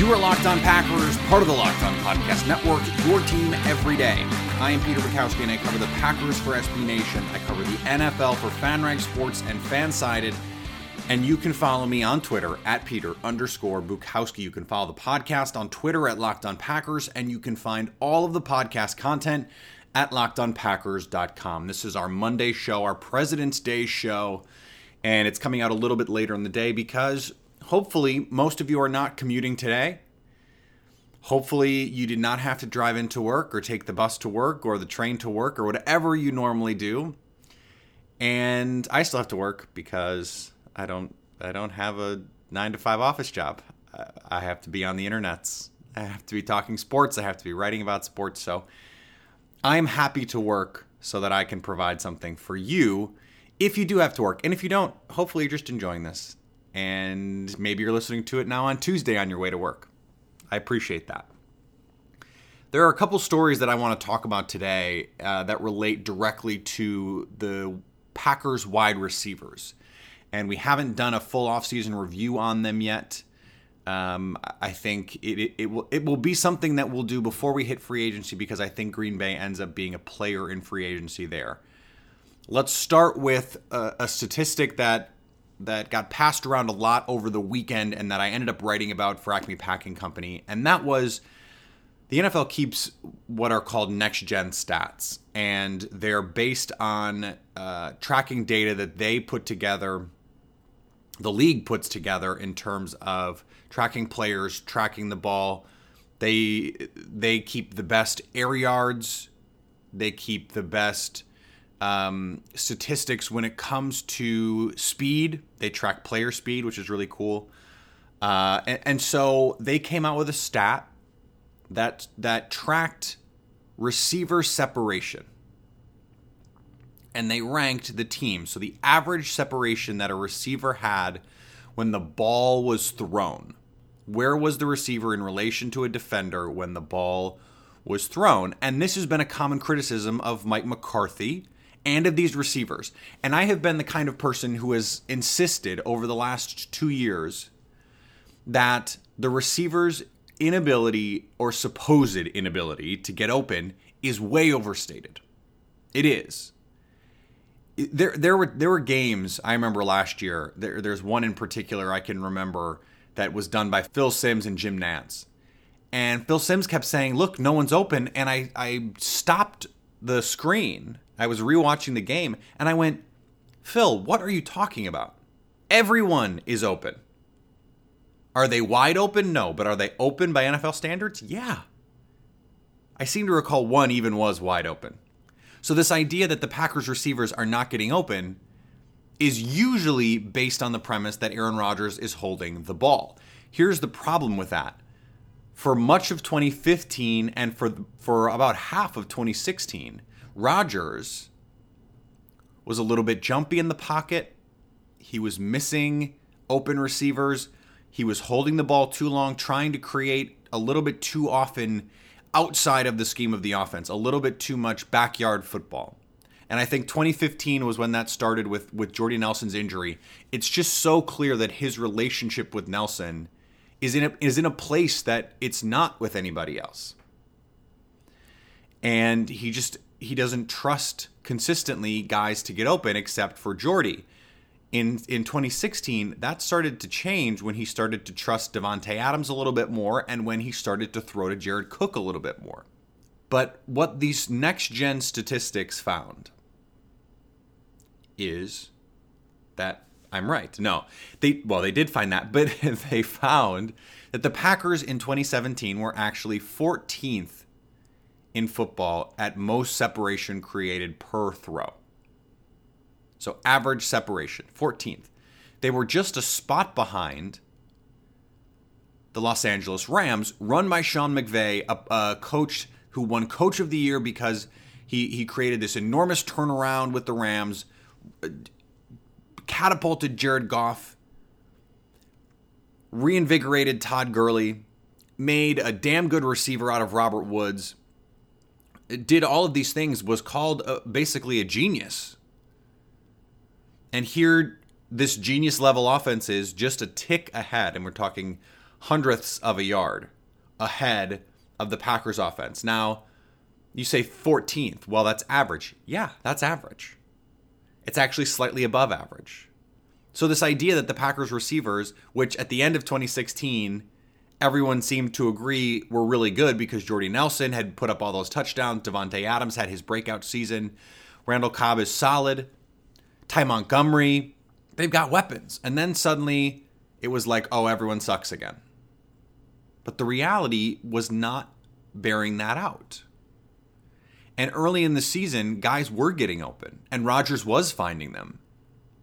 You are Locked On Packers, part of the Locked On Podcast Network, your team every day. I am Peter Bukowski, and I cover the Packers for SB Nation. I cover the NFL for FanRag Sports and Fansided. And you can follow me on Twitter at Peter underscore Bukowski. You can follow the podcast on Twitter at Locked On Packers, and you can find all of the podcast content at lockedonpackers.com. This is our Monday show, our President's Day show, and it's coming out a little bit later in the day because hopefully most of you are not commuting today. Hopefully you did not have to drive into work or take the bus to work or the train to work or whatever you normally do. And I still have to work because I don't I don't have a 9 to 5 office job. I- have to be on the internets. I have to be talking sports. I have to be writing about sports. So I'm happy to work so that I can provide something for you if you do have to work. And if you don't, hopefully you're just enjoying this. And maybe you're listening to it now on Tuesday on your way to work. I appreciate that. There are a couple stories that I want to talk about today uh, that relate directly to the Packers wide receivers. And we haven't done a full offseason review on them yet. Um, I think it, it, it will it will be something that we'll do before we hit free agency because I think Green Bay ends up being a player in free agency there. Let's start with a, a statistic that that got passed around a lot over the weekend and that I ended up writing about for Acme Packing Company, and that was the NFL keeps what are called next gen stats, and they're based on uh, tracking data that they put together, the league puts together in terms of tracking players, tracking the ball. They they keep the best air yards, they keep the best um, statistics when it comes to speed. They track player speed, which is really cool. Uh, and, and so they came out with a stat that that tracked receiver separation, and they ranked the team. So the average separation that a receiver had when the ball was thrown. Where was the receiver in relation to a defender when the ball was thrown? And this has been a common criticism of Mike McCarthy and of these receivers. And I have been the kind of person who has insisted over the last two years that the receiver's inability or supposed inability to get open is way overstated. It is. There, there were there were games I remember last year. There, there's one in particular I can remember that was done by Phil Simms and Jim Nantz. And Phil Simms kept saying, "Look, no one's open." And I I stopped the screen. I was rewatching the game and I went, "Phil, what are you talking about? Everyone is open." Are they wide open? No, but are they open by NFL standards? Yeah. I seem to recall one even was wide open. So this idea that the Packers receivers are not getting open is usually based on the premise that Aaron Rodgers is holding the ball. Here's the problem with that. For much of 2015 and for for about half of 2016, Rodgers was a little bit jumpy in the pocket. He was missing open receivers. He was holding the ball too long, trying to create a little bit too often outside of the scheme of the offense, a little bit too much backyard football. And I think 2015 was when that started with with Jordy Nelson's injury. It's just so clear that his relationship with Nelson is in a, is in a place that it's not with anybody else. And he just he doesn't trust consistently guys to get open except for Jordy. In in 2016, that started to change when he started to trust Davante Adams a little bit more and when he started to throw to Jared Cook a little bit more. But what these next gen statistics found is that I'm right. No, they well they did find that, but they found that the Packers in 2017 were actually 14th in football at most separation created per throw. So average separation, 14th. They were just a spot behind the Los Angeles Rams, run by Sean McVay, a, a coach who won Coach of the Year because he he created this enormous turnaround with the Rams, catapulted Jared Goff, reinvigorated Todd Gurley, made a damn good receiver out of Robert Woods, did all of these things, was called uh, basically a genius and here, this genius level offense is just a tick ahead, and we're talking hundredths of a yard ahead of the Packers offense. Now, you say 14th. Well, that's average. Yeah, that's average. It's actually slightly above average. So, this idea that the Packers receivers, which at the end of 2016, everyone seemed to agree were really good because Jordy Nelson had put up all those touchdowns, Davante Adams had his breakout season, Randall Cobb is solid. Ty Montgomery, they've got weapons. And then suddenly it was like, oh, everyone sucks again. But the reality was not bearing that out. And early in the season, guys were getting open, and Rodgers was finding them.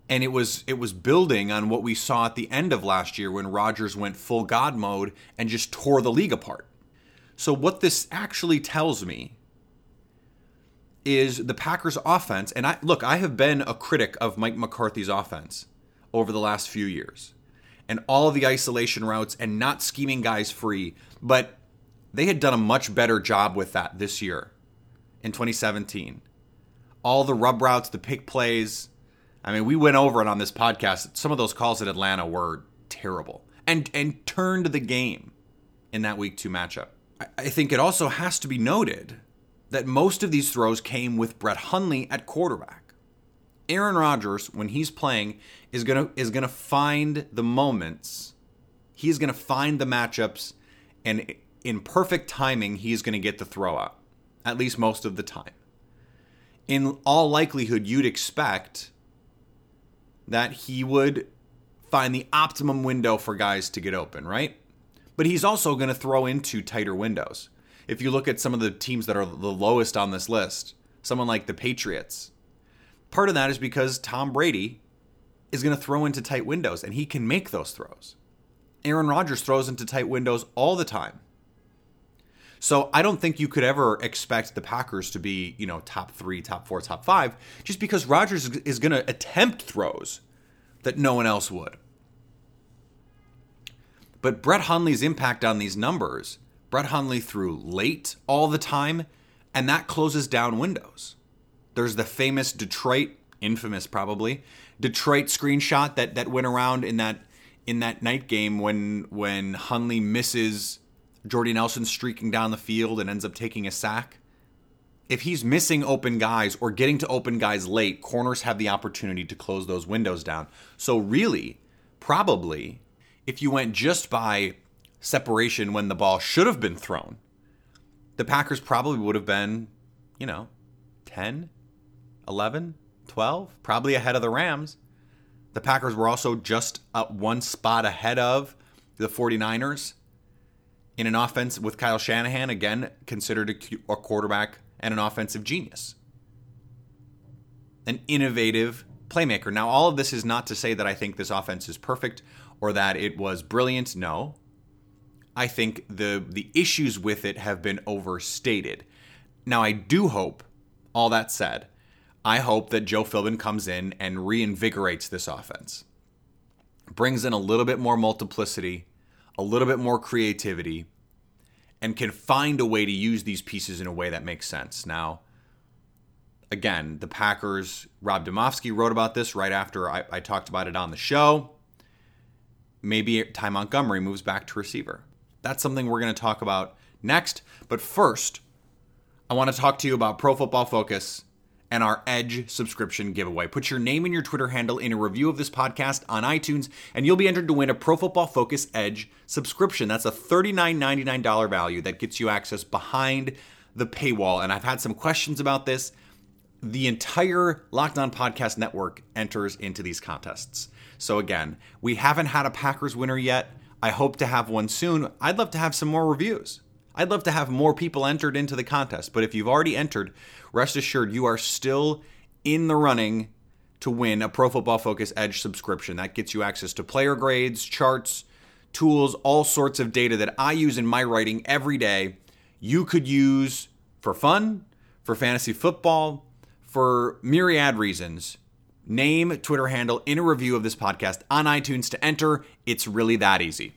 And it was it was building on what we saw at the end of last year when Rodgers went full God mode and just tore the league apart. So what this actually tells me is the Packers offense. And I look, I have been a critic of Mike McCarthy's offense over the last few years. And all of the isolation routes and not scheming guys free, but they had done a much better job with that this year in 2017. All the rub routes, the pick plays. I mean, we went over it on this podcast. Some of those calls at Atlanta were terrible and and turned the game in that week two matchup. I think it also has to be noted that most of these throws came with Brett Hundley at quarterback. Aaron Rodgers, when he's playing, is gonna is gonna find the moments. He's gonna find the matchups, and in perfect timing, he's gonna get the throw out. At least most of the time. In all likelihood, you'd expect that he would find the optimum window for guys to get open, right? But he's also going to throw into tighter windows if you look at some of the teams that are the lowest on this list, someone like the Patriots, part of that is because Tom Brady is going to throw into tight windows and he can make those throws. Aaron Rodgers throws into tight windows all the time. So I don't think you could ever expect the Packers to be, you know, top three, top four, top five, just because Rodgers is going to attempt throws that no one else would. But Brett Hundley's impact on these numbers Brett Hundley threw late all the time, and that closes down windows. There's the famous Detroit, infamous probably, Detroit screenshot that that went around in that in that night game when when Hundley misses Jordy Nelson streaking down the field and ends up taking a sack. If he's missing open guys or getting to open guys late, corners have the opportunity to close those windows down. So really, probably if you went just by separation when the ball should have been thrown, the Packers probably would have been, you know, 10, 11, 12, probably ahead of the Rams. The Packers were also just up one spot ahead of the 49ers in an offense with Kyle Shanahan, again, considered a, quarterback and an offensive genius. An innovative playmaker. Now, all of this is not to say that I think this offense is perfect or that it was brilliant. No, I think the the issues with it have been overstated. Now I do hope, all that said, I hope that Joe Philbin comes in and reinvigorates this offense. Brings in a little bit more multiplicity, a little bit more creativity, and can find a way to use these pieces in a way that makes sense. Now, again, the Packers, Rob Demovsky wrote about this right after I, I talked about it on the show. Maybe Ty Montgomery moves back to receiver. That's something we're going to talk about next. But first, I want to talk to you about Pro Football Focus and our Edge subscription giveaway. Put your name and your Twitter handle in a review of this podcast on iTunes, and you'll be entered to win a Pro Football Focus Edge subscription. That's a $39.99 value that gets you access behind the paywall. And I've had some questions about this. The entire Locked On Podcast Network enters into these contests. So, again, we haven't had a Packers winner yet. I hope to have one soon. I'd love to have some more reviews. I'd love to have more people entered into the contest, but if you've already entered, rest assured you are still in the running to win a Pro Football Focus Edge subscription. That gets you access to player grades, charts, tools, all sorts of data that I use in my writing every day. You could use for fun, for fantasy football, for myriad reasons. Name, Twitter handle in a review of this podcast on iTunes to enter. It's really that easy.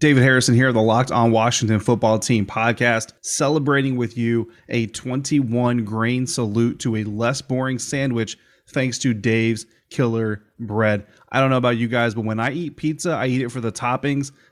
David Harrison here, the Locked On Washington Football Team podcast, celebrating with you a 21 grain salute to a less boring sandwich thanks to Dave's Killer Bread. I don't know about you guys, but when I eat pizza, I eat it for the toppings,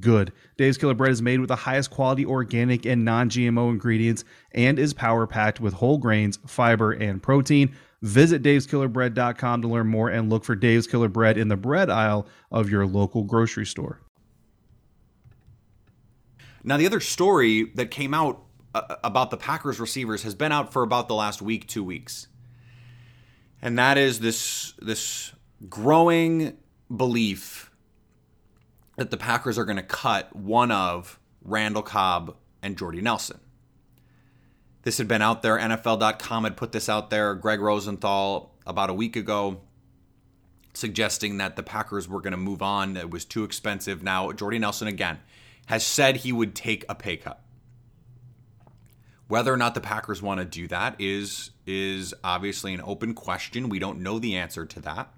good. Dave's Killer Bread is made with the highest quality organic and non GMO ingredients and is power packed with whole grains, fiber, and protein. Visit daveskillerbread.com to learn more and look for Dave's Killer Bread in the bread aisle of your local grocery store. Now, the other story that came out uh, about the Packers receivers has been out for about the last week, two weeks. And that is this this growing belief that the Packers are going to cut one of Randall Cobb and Jordy Nelson. This had been out there. NFL.com had put this out there. Greg Rosenthal about a week ago suggesting that the Packers were going to move on. It was too expensive. Now, Jordy Nelson again has said he would take a pay cut. Whether or not the Packers want to do that is is obviously an open question. We don't know the answer to that.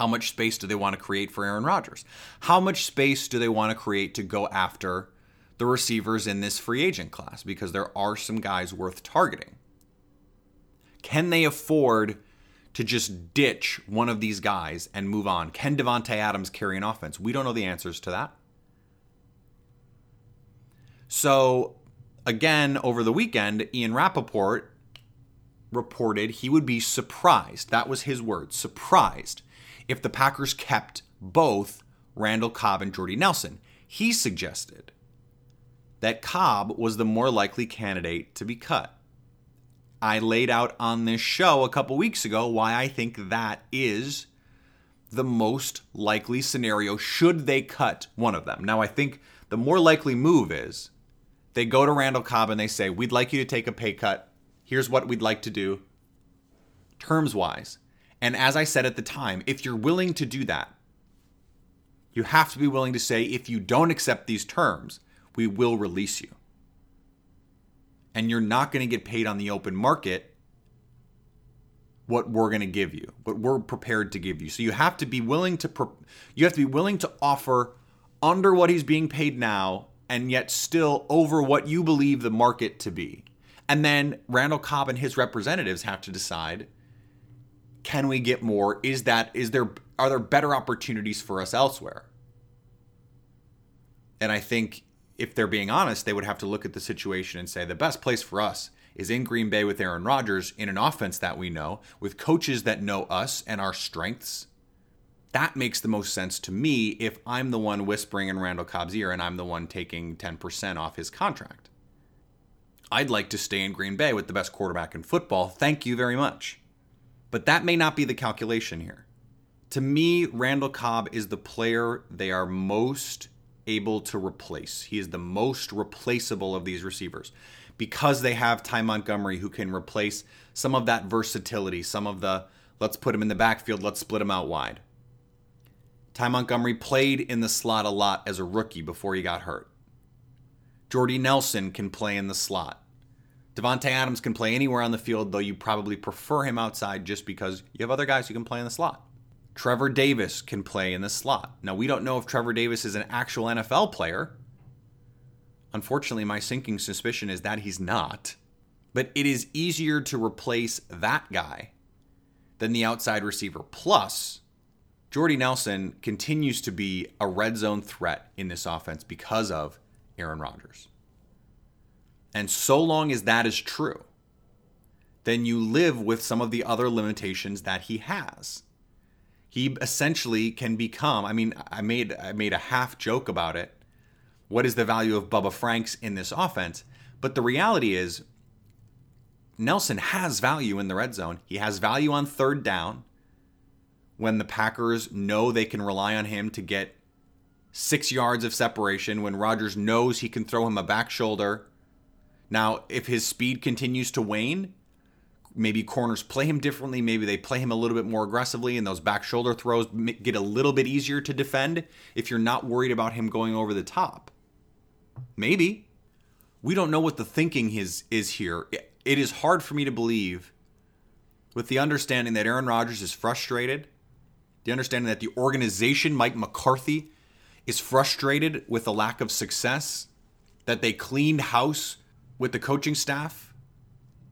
How much space do they want to create for Aaron Rodgers? How much space do they want to create to go after the receivers in this free agent class? Because there are some guys worth targeting. Can they afford to just ditch one of these guys and move on? Can Davante Adams carry an offense? We don't know the answers to that. So, again, over the weekend, Ian Rapoport reported he would be surprised. That was his word surprised if the Packers kept both Randall Cobb and Jordy Nelson. He suggested that Cobb was the more likely candidate to be cut. I laid out on this show a couple weeks ago why I think that is the most likely scenario should they cut one of them. Now, I think the more likely move is they go to Randall Cobb and they say, We'd like you to take a pay cut. Here's what we'd like to do, terms wise. And as I said at the time, if you're willing to do that, you have to be willing to say, if you don't accept these terms, we will release you. And you're not going to get paid on the open market what we're going to give you, what we're prepared to give you. So you have to be willing to you have to be willing to offer under what he's being paid now and yet still over what you believe the market to be. And then Randall Cobb and his representatives have to decide can we get more? Is that is there are there better opportunities for us elsewhere? And I think if they're being honest, they would have to look at the situation and say the best place for us is in Green Bay with Aaron Rodgers in an offense that we know, with coaches that know us and our strengths. That makes the most sense to me if I'm the one whispering in Randall Cobb's ear and I'm the one taking 10% off his contract. I'd like to stay in Green Bay with the best quarterback in football. Thank you very much. But that may not be the calculation here. To me, Randall Cobb is the player they are most able to replace. He is the most replaceable of these receivers because they have Ty Montgomery who can replace some of that versatility, some of the let's put him in the backfield, let's split him out wide. Ty Montgomery played in the slot a lot as a rookie before he got hurt. Jordy Nelson can play in the slot. Davante Adams can play anywhere on the field, though you probably prefer him outside just because you have other guys who can play in the slot. Trevor Davis can play in the slot. Now, we don't know if Trevor Davis is an actual NFL player, Unfortunately, my sinking suspicion is that he's not. But it is easier to replace that guy than the outside receiver. Plus, Jordy Nelson continues to be a red zone threat in this offense because of Aaron Rodgers. And so long as that is true, then you live with some of the other limitations that he has. He essentially can become, I mean, I made I made a half joke about it what is the value of Bubba Franks in this offense? But the reality is, Nelson has value in the red zone. He has value on third down when the Packers know they can rely on him to get six yards of separation, when Rodgers knows he can throw him a back shoulder. Now, if his speed continues to wane, maybe corners play him differently. Maybe they play him a little bit more aggressively, and those back shoulder throws get a little bit easier to defend if you're not worried about him going over the top. Maybe. We don't know what the thinking is is here. It is hard for me to believe with the understanding that Aaron Rodgers is frustrated, the understanding that the organization, Mike McCarthy, is frustrated with the lack of success, that they cleaned house with the coaching staff,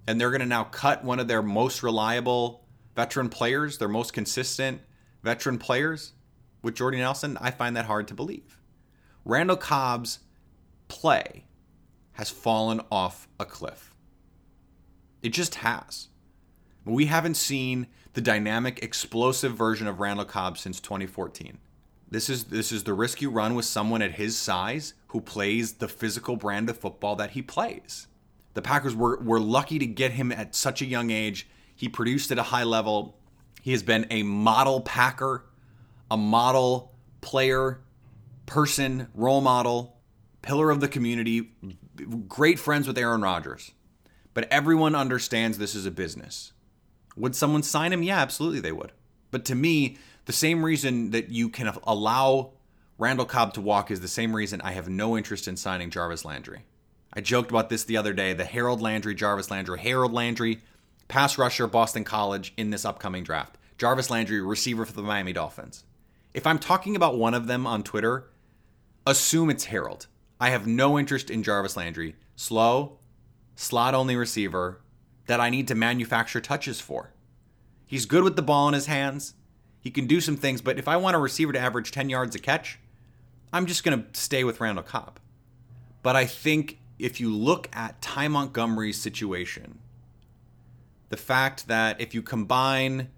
and they're going to now cut one of their most reliable veteran players, their most consistent veteran players with Jordy Nelson. I find that hard to believe. Randall Cobb's play has fallen off a cliff. It just has. We haven't seen the dynamic, explosive version of Randall Cobb since 2014. This is this is the risk you run with someone at his size who plays the physical brand of football that he plays. The Packers were, were lucky to get him at such a young age. He produced at a high level. He has been a model Packer, a model player, person, role model pillar of the community, great friends with Aaron Rodgers. But everyone understands this is a business. Would someone sign him? Yeah, absolutely they would. But to me, the same reason that you can allow Randall Cobb to walk is the same reason I have no interest in signing Jarvis Landry. I joked about this the other day the Harold Landry, Jarvis Landry, Harold Landry, pass rusher, Boston College in this upcoming draft. Jarvis Landry, receiver for the Miami Dolphins. If I'm talking about one of them on Twitter, assume it's Harold. I have no interest in Jarvis Landry. Slow, slot only receiver that I need to manufacture touches for. He's good with the ball in his hands. He can do some things, but if I want a receiver to average 10 yards a catch, I'm just going to stay with Randall Cobb. But I think if you look at Ty Montgomery's situation, the fact that if you combine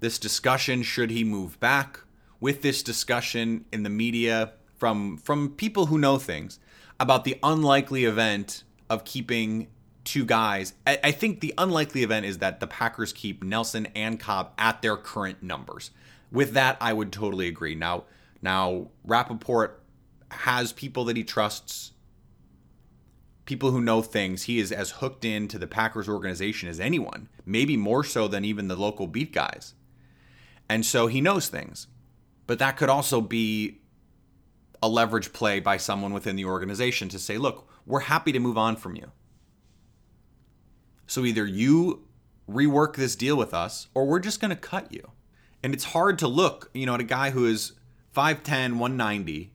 this discussion, should he move back, with this discussion in the media from from people who know things about the unlikely event of keeping two guys. I, I, think the unlikely event is that the Packers keep Nelson and Cobb at their current numbers. With that, I would totally agree. Now, now Rapoport has people that he trusts, people who know things. He is as hooked into the Packers organization as anyone, maybe more so than even the local beat guys. And so he knows things. But that could also be a leverage play by someone within the organization to say, look, we're happy to move on from you. So either you rework this deal with us or we're just going to cut you. And it's hard to look, you know, at a guy who is 5'10, 190,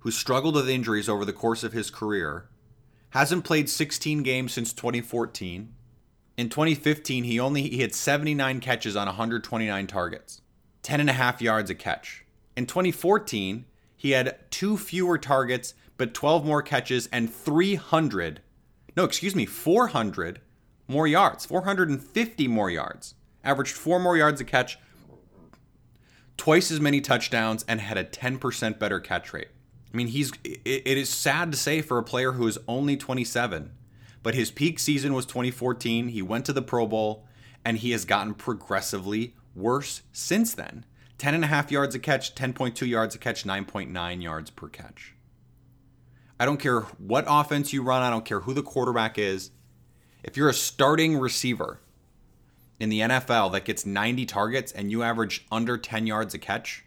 who struggled with injuries over the course of his career, hasn't played 16 games since 2014. In 2015, he only he had 79 catches on 129 targets, 10 and a half yards a catch. In 2014, he had two fewer targets but 12 more catches and 300 no, excuse me, 400 more yards, 450 more yards. Averaged 4 more yards a catch, twice as many touchdowns and had a 10% better catch rate. I mean, he's it is sad to say for a player who is only 27, but his peak season was 2014. He went to the Pro Bowl and he has gotten progressively worse since then. 10 and a half yards a catch, 10.2 yards a catch, 9.9 yards per catch. I don't care what offense you run, I don't care who the quarterback is. If you're a starting receiver in the NFL that gets 90 targets and you average under 10 yards a catch,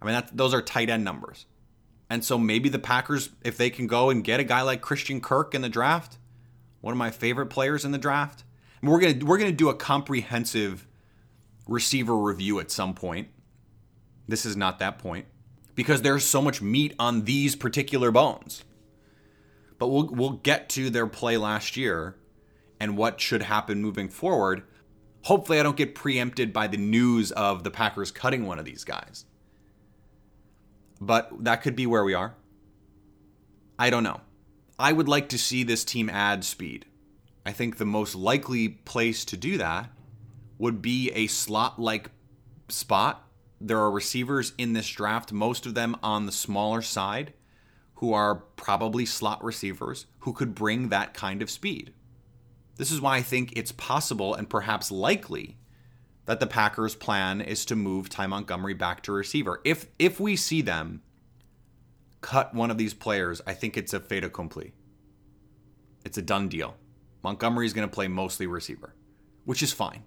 I mean, those are tight end numbers. And so maybe the Packers, if they can go and get a guy like Christian Kirk in the draft, one of my favorite players in the draft, we're gonna we're gonna do a comprehensive receiver review at some point. This is not that point because there's so much meat on these particular bones. But we'll we'll get to their play last year and what should happen moving forward. Hopefully I don't get preempted by the news of the Packers cutting one of these guys. But that could be where we are. I don't know. I would like to see this team add speed. I think the most likely place to do that would be a slot like spot. There are receivers in this draft, most of them on the smaller side, who are probably slot receivers who could bring that kind of speed. This is why I think it's possible and perhaps likely that the Packers' plan is to move Ty Montgomery back to receiver. If if we see them cut one of these players, I think it's a fait accompli. It's a done deal. Montgomery is going to play mostly receiver, which is fine.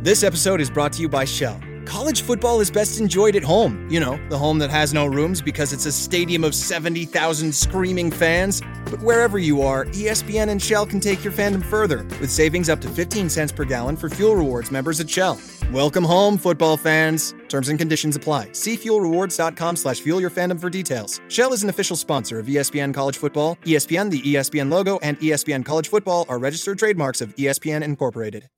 This episode is brought to you by Shell. College football is best enjoyed at home. You know, the home that has no rooms because it's a stadium of 70,000 screaming fans. But wherever you are, ESPN and Shell can take your fandom further with savings up to 15 cents per gallon for fuel rewards members at Shell. Welcome home, football fans. Terms and conditions apply. See fuelrewards.com slash fuel your fandom for details. Shell is an official sponsor of ESPN College Football. ESPN, the ESPN logo, and ESPN College Football are registered trademarks of ESPN Incorporated.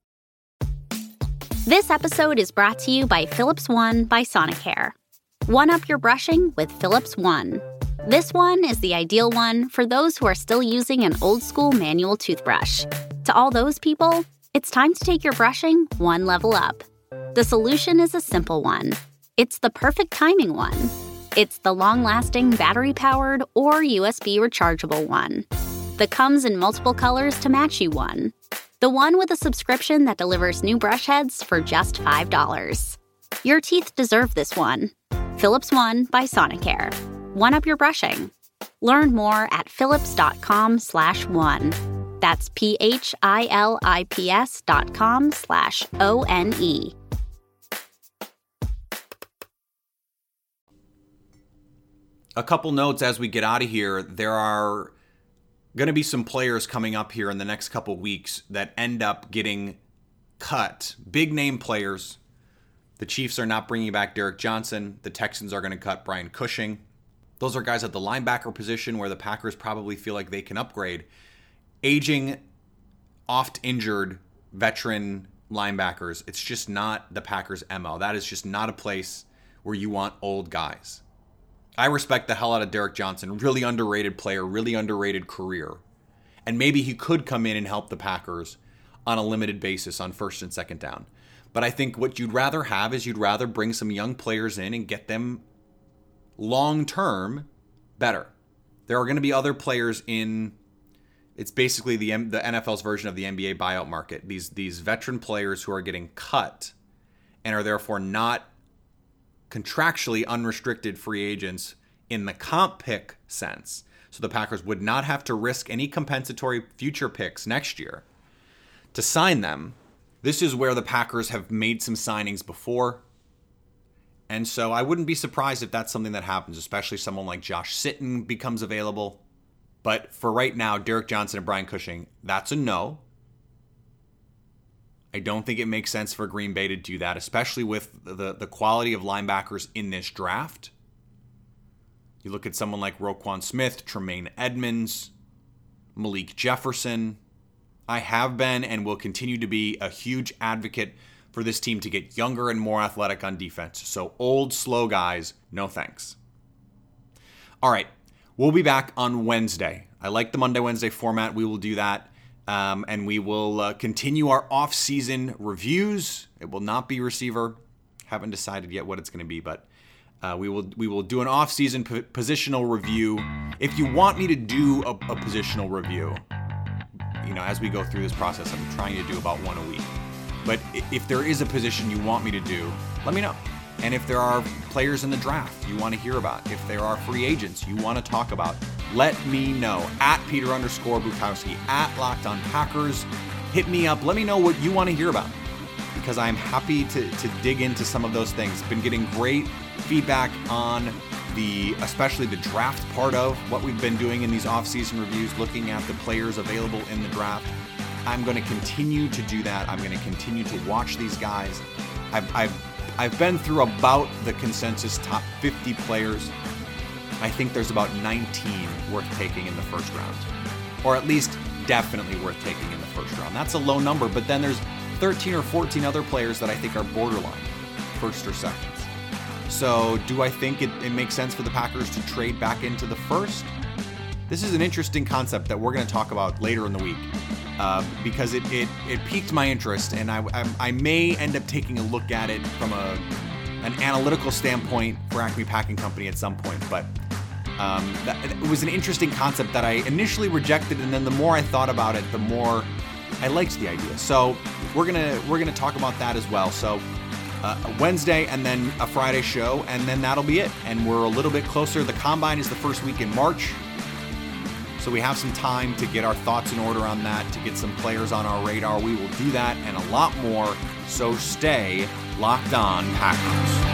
This episode is brought to you by Philips One by Sonicare. One up your brushing with Philips One. This one is the ideal one for those who are still using an old school manual toothbrush. To all those people, it's time to take your brushing one level up. The solution is a simple one it's the perfect timing one. It's the long lasting battery powered or USB rechargeable one. that comes in multiple colors to match you one. The one with a subscription that delivers new brush heads for just $5. Your teeth deserve this one. Philips One by Sonicare. One up your brushing. Learn more at philips.com slash one. That's P-H-I-L-I-P-S dot com slash O-N-E. A couple notes as we get out of here. There are going to be some players coming up here in the next couple weeks that end up getting cut. Big name players. The Chiefs are not bringing back Derrick Johnson. The Texans are going to cut Brian Cushing. Those are guys at the linebacker position where the Packers probably feel like they can upgrade. Aging, oft injured veteran linebackers, it's just not the Packers' MO. That is just not a place where you want old guys. I respect the hell out of Derrick Johnson. Really underrated player, really underrated career. And maybe he could come in and help the Packers on a limited basis on first and second down. But I think what you'd rather have is you'd rather bring some young players in and get them long term better. There are going to be other players in it's basically the the NFL's version of the NBA buyout market. These these veteran players who are getting cut and are therefore not contractually unrestricted free agents in the comp pick sense. So the Packers would not have to risk any compensatory future picks next year to sign them. This is where the Packers have made some signings before. And so I wouldn't be surprised if that's something that happens, especially someone like Josh Sitton becomes available. But for right now, Derrick Johnson and Brian Cushing, that's a no. I don't think it makes sense for Green Bay to do that, especially with the, the quality of linebackers in this draft. You look at someone like Roquan Smith, Tremaine Edmunds, Malik Jefferson. I have been and will continue to be a huge advocate for this team to get younger and more athletic on defense. So, old, slow guys, no thanks. All right, we'll be back on Wednesday. I like the Monday Wednesday format. We will do that. Um, and we will uh, continue our off-season reviews. It will not be receiver. Haven't decided yet what it's going to be, but uh, we will we will do an off-season positional review. If you want me to do a, a positional review, you know, as we go through this process, I'm trying to do about one a week. But if there is a position you want me to do, let me know. And if there are players in the draft you want to hear about, if there are free agents you want to talk about, let me know. At Peter underscore Bukowski, at Locked on Packers. Hit me up. Let me know what you want to hear about because I'm happy to, to dig into some of those things. Been getting great feedback on the especially the draft part of what we've been doing in these off-season reviews, looking at the players available in the draft. I'm going to continue to do that. I'm going to continue to watch these guys. I've, I've I've been through about the consensus top 50 players. I think there's about 19 worth taking in the first round, or at least definitely worth taking in the first round. That's a low number, but then there's 13 or 14 other players that I think are borderline, first or seconds. So, do I think it, it makes sense for the Packers to trade back into the first? This is an interesting concept that we're going to talk about later in the week uh, because it, it, it piqued my interest, and I, I, I may end up taking a look at it from a an analytical standpoint for Acme Packing Company at some point. But um, that, it was an interesting concept that I initially rejected, and then the more I thought about it, the more I liked the idea. So we're gonna we're gonna talk about that as well. So uh, Wednesday and then a Friday show, and then that'll be it. And we're a little bit closer. The combine is the first week in March. So we have some time to get our thoughts in order on that, to get some players on our radar. We will do that and a lot more. So stay locked on Packers.